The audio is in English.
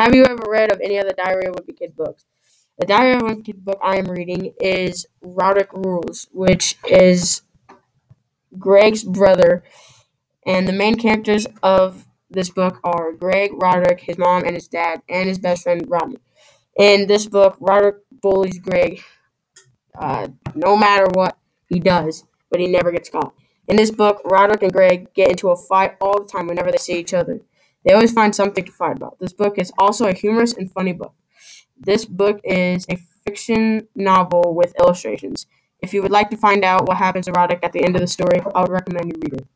have you ever read of any of the Diary of a Wimpy Kid books? The Diary of a Wimpy Kid book I am reading is Rodrick Rules, which is Greg's brother, and the main characters of this book are Greg, Rodrick, his mom, and his dad, and his best friend Rodney. In this book, Rodrick bullies Greg uh, no matter what he does, but he never gets caught. In this book, Rodrick and Greg get into a fight all the time whenever they see each other. They always find something to fight about. This book is also a humorous and funny book. This book is a fiction novel with illustrations. If you would like to find out what happens Rodrick at the end of the story, I would recommend you read it.